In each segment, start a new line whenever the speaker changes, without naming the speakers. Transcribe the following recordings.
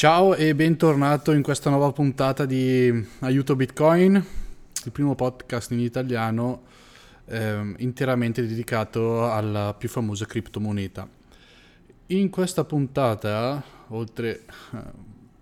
Ciao e bentornato in questa nuova puntata di Aiuto Bitcoin, il primo podcast in italiano eh, interamente dedicato alla più famosa criptomoneta. In questa puntata, oltre eh,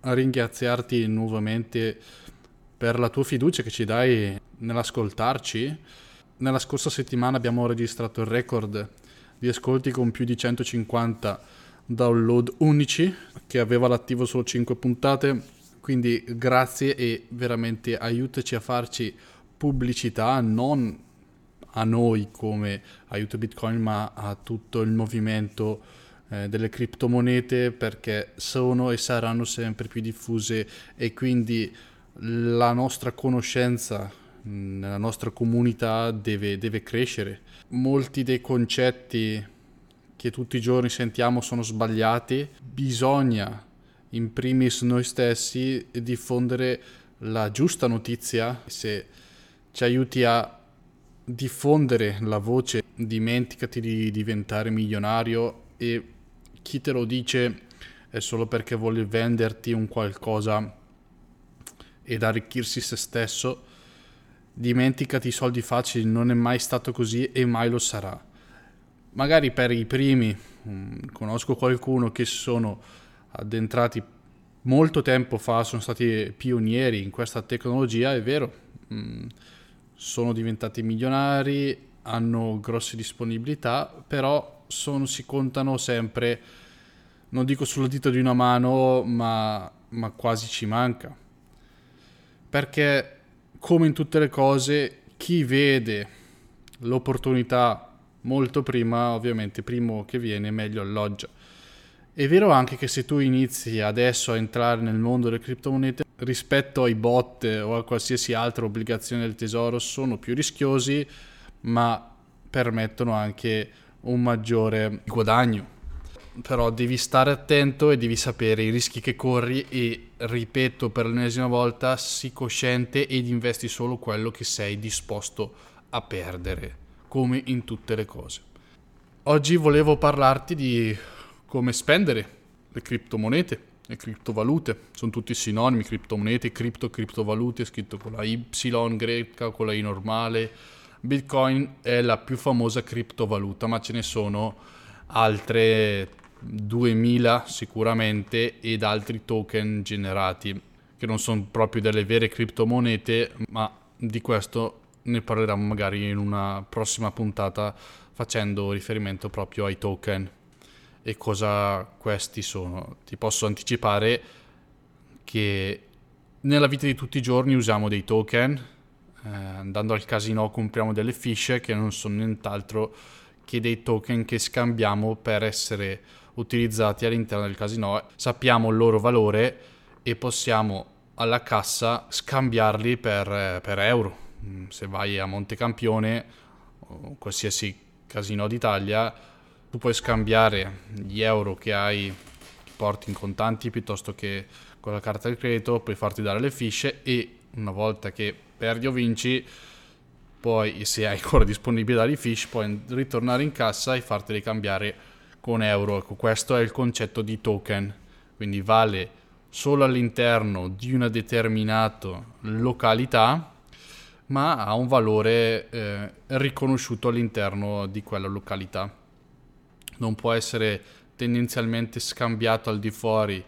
a ringraziarti nuovamente per la tua fiducia che ci dai nell'ascoltarci, nella scorsa settimana abbiamo registrato il record di ascolti con più di 150 download unici che aveva l'attivo solo 5 puntate. Quindi grazie e veramente aiutaci a farci pubblicità non a noi come aiuto bitcoin ma a tutto il movimento eh, delle criptomonete perché sono e saranno sempre più diffuse e quindi la nostra conoscenza nella nostra comunità deve, deve crescere. Molti dei concetti che tutti i giorni sentiamo sono sbagliati, bisogna in primis noi stessi diffondere la giusta notizia. Se ci aiuti a diffondere la voce, dimenticati di diventare milionario e chi te lo dice è solo perché vuole venderti un qualcosa ed arricchirsi se stesso. Dimenticati i soldi facili, non è mai stato così e mai lo sarà magari per i primi, um, conosco qualcuno che sono addentrati molto tempo fa, sono stati pionieri in questa tecnologia, è vero, um, sono diventati milionari, hanno grosse disponibilità, però sono, si contano sempre, non dico sulla dita di una mano, ma, ma quasi ci manca. Perché come in tutte le cose, chi vede l'opportunità molto prima, ovviamente, primo che viene meglio alloggia. È vero anche che se tu inizi adesso a entrare nel mondo delle criptomonete, rispetto ai bot o a qualsiasi altra obbligazione del tesoro, sono più rischiosi, ma permettono anche un maggiore guadagno. Però devi stare attento e devi sapere i rischi che corri e, ripeto per l'ennesima volta, sii cosciente ed investi solo quello che sei disposto a perdere come in tutte le cose. Oggi volevo parlarti di come spendere le criptomonete, le criptovalute, sono tutti sinonimi, criptomonete, cripto, criptovalute, scritto con la Y greca, con la I normale. Bitcoin è la più famosa criptovaluta, ma ce ne sono altre 2000 sicuramente ed altri token generati che non sono proprio delle vere criptomonete, ma di questo ne parleremo magari in una prossima puntata facendo riferimento proprio ai token e cosa questi sono. Ti posso anticipare che nella vita di tutti i giorni usiamo dei token, eh, andando al casino compriamo delle fiche che non sono nient'altro che dei token che scambiamo per essere utilizzati all'interno del casino, sappiamo il loro valore e possiamo alla cassa scambiarli per, eh, per euro se vai a Montecampione o qualsiasi casino d'Italia, tu puoi scambiare gli euro che hai, che porti in contanti piuttosto che con la carta di credito, puoi farti dare le fiche e una volta che perdi o vinci, poi se hai ancora disponibile dare i fish, puoi ritornare in cassa e farteli cambiare con euro. Ecco, questo è il concetto di token, quindi vale solo all'interno di una determinata località ma ha un valore eh, riconosciuto all'interno di quella località. Non può essere tendenzialmente scambiato al di fuori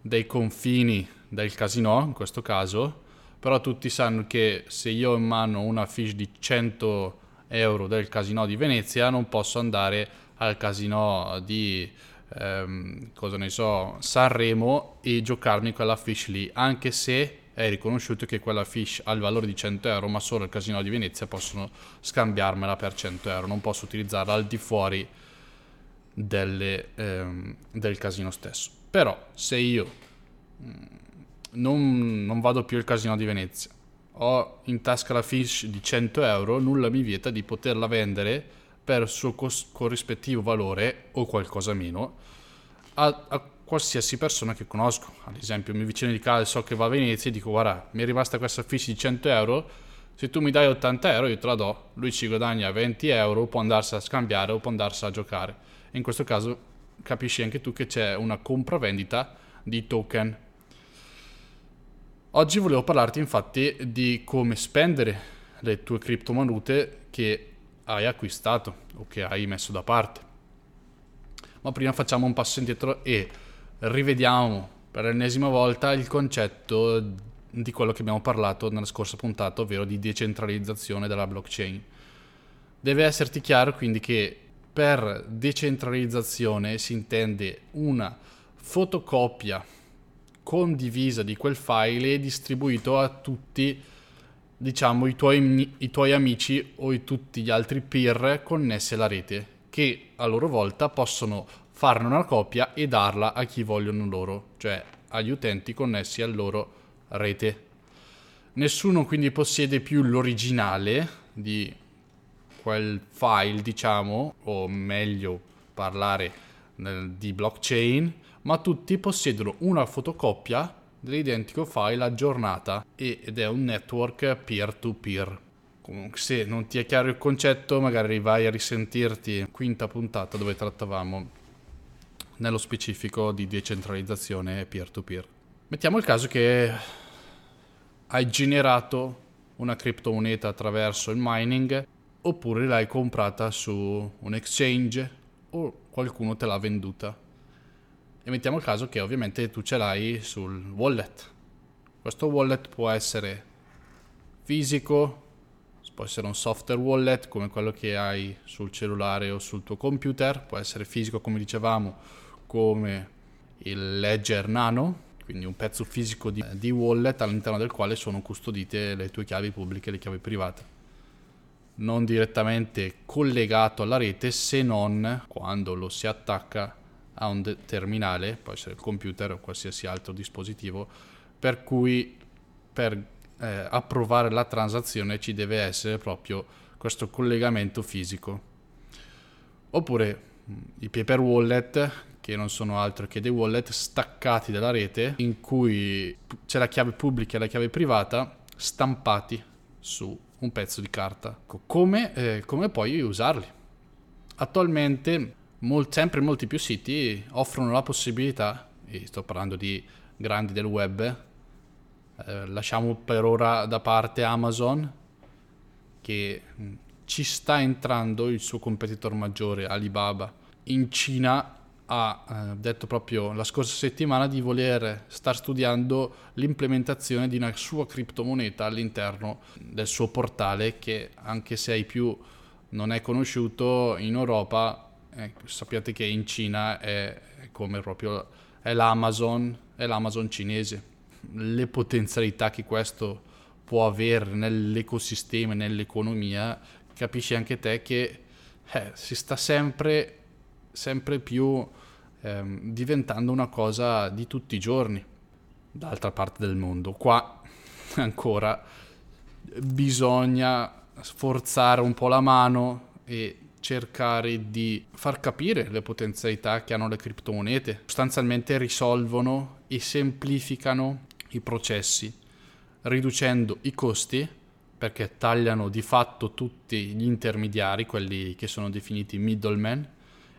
dei confini del casino, in questo caso, però tutti sanno che se io ho in mano una fish di 100 euro del casino di Venezia non posso andare al casino di ehm, cosa ne so Sanremo e giocarmi quella fish lì anche se è riconosciuto che quella fish ha il valore di 100 euro, ma solo il casino di Venezia possono scambiarmela per 100 euro, non posso utilizzarla al di fuori delle, ehm, del casino stesso. Però se io mm, non, non vado più al casino di Venezia, ho in tasca la fish di 100 euro, nulla mi vieta di poterla vendere per il suo corrispettivo valore o qualcosa meno a, a qualsiasi persona che conosco. Ad esempio, mio vicino di casa so che va a Venezia e dico: Guarda, mi è rimasta questa fish di 100 euro. Se tu mi dai 80 euro, io te la do. Lui ci guadagna 20 euro, può andarsi a scambiare o può andarsi a giocare. in questo caso capisci anche tu che c'è una compravendita di token Oggi volevo parlarti infatti di come spendere le tue criptovalute che hai acquistato o che hai messo da parte. Ma prima facciamo un passo indietro e rivediamo per l'ennesima volta il concetto di quello che abbiamo parlato nella scorsa puntata, ovvero di decentralizzazione della blockchain. Deve esserti chiaro quindi che per decentralizzazione si intende una fotocopia condivisa di quel file e distribuito a tutti diciamo i tuoi, i tuoi amici o i, tutti gli altri peer connessi alla rete che a loro volta possono farne una copia e darla a chi vogliono loro, cioè agli utenti connessi alla loro rete. Nessuno quindi possiede più l'originale di quel file, diciamo, o meglio parlare di blockchain, ma tutti possiedono una fotocopia dell'identico file aggiornata ed è un network peer-to-peer. Comunque, se non ti è chiaro il concetto, magari vai a risentirti quinta puntata dove trattavamo nello specifico di decentralizzazione peer-to-peer. Mettiamo il caso che hai generato una criptomoneta attraverso il mining oppure l'hai comprata su un exchange o qualcuno te l'ha venduta. E mettiamo il caso che ovviamente tu ce l'hai sul wallet. Questo wallet può essere fisico, può essere un software wallet come quello che hai sul cellulare o sul tuo computer, può essere fisico come dicevamo come il Ledger Nano, quindi un pezzo fisico di, di, wallet all'interno del quale sono custodite le tue chiavi pubbliche e le chiavi private. Non direttamente collegato alla rete se non quando lo si attacca a un de- terminale, può essere il computer o qualsiasi altro dispositivo, per cui per eh, approvare la transazione ci deve essere proprio questo collegamento fisico. Oppure i paper wallet che non sono altro che dei wallet staccati dalla rete in cui c'è la chiave pubblica e la chiave privata stampati su un pezzo di carta. Come, eh, come poi usarli? Attualmente mol- sempre molti più siti offrono la possibilità, e sto parlando di grandi del web, eh, lasciamo per ora da parte Amazon che mm, ci sta entrando il suo competitor maggiore Alibaba. In Cina ha eh, detto proprio la scorsa settimana di voler star studiando l'implementazione di una sua criptomoneta all'interno del suo portale che anche se ai più non è conosciuto in Europa eh, sappiate che in Cina è come proprio è l'Amazon è l'Amazon cinese le potenzialità che questo può avere nell'ecosistema nell'economia capisci anche te che eh, si sta sempre sempre più ehm, diventando una cosa di tutti i giorni, d'altra parte del mondo. Qua ancora bisogna sforzare un po' la mano e cercare di far capire le potenzialità che hanno le criptomonete. Sostanzialmente risolvono e semplificano i processi, riducendo i costi perché tagliano di fatto tutti gli intermediari, quelli che sono definiti middlemen,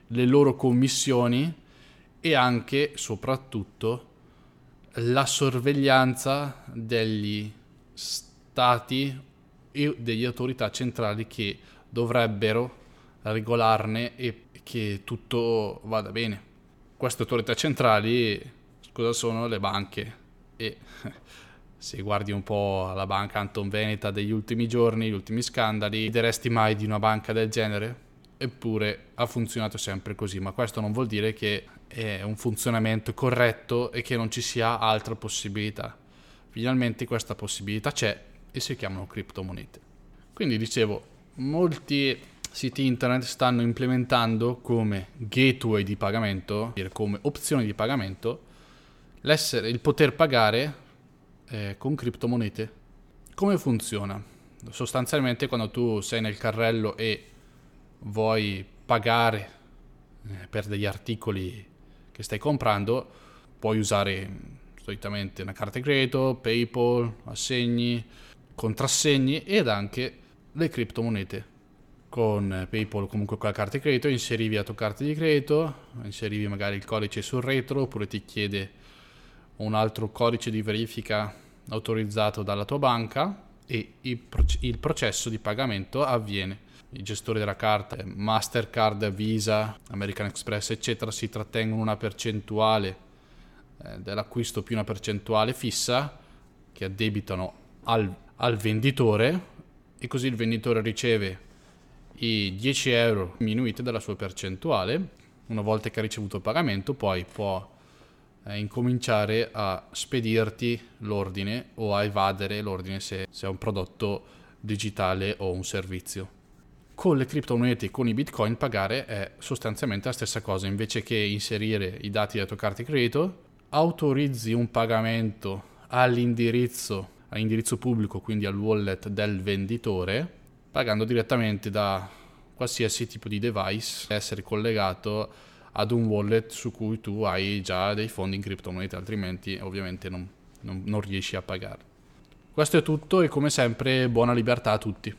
le loro commissioni e anche, soprattutto, la sorveglianza degli stati e delle autorità centrali che dovrebbero regolarne e che tutto vada bene. Queste autorità centrali cosa sono? Le banche e se guardi un po' la banca Anton Veneta degli ultimi giorni, gli ultimi scandali, diresti mai di una banca del genere? eppure ha funzionato sempre così, ma questo non vuol dire che è un funzionamento corretto e che non ci sia altra possibilità. Finalmente questa possibilità c'è e si chiamano criptomonete. Quindi dicevo, molti siti internet stanno implementando come gateway di pagamento, come opzione di pagamento, il poter pagare eh, con criptomonete. Come funziona? Sostanzialmente quando tu sei nel carrello e vuoi pagare eh, per degli articoli che stai comprando, puoi usare solitamente una carta di credito, PayPal, assegni, contrassegni ed anche le criptomonete. Con PayPal comunque con la carta di credito inserivi la tua carta di credito, inserivi magari il codice sul retro oppure ti chiede un altro codice di verifica autorizzato dalla tua banca e il processo di pagamento avviene. I gestori della carta, Mastercard, Visa, American Express, eccetera, si trattengono una percentuale eh, dell'acquisto più una percentuale fissa che addebitano al, al venditore e così il venditore riceve i 10 euro diminuiti dalla sua percentuale. Una volta che ha ricevuto il pagamento, poi può eh, incominciare a spedirti l'ordine o a evadere l'ordine se, se è un prodotto digitale o un servizio. Con le criptomonete e con i bitcoin pagare è sostanzialmente la stessa cosa, invece che inserire i dati della tua carta di credito, autorizzi un pagamento all'indirizzo, all'indirizzo pubblico, quindi al wallet del venditore, pagando direttamente da qualsiasi tipo di device, essere collegato ad un wallet su cui tu hai già dei fondi in criptomonete, altrimenti ovviamente non, non, non riesci a pagare. Questo è tutto e come sempre buona libertà a tutti.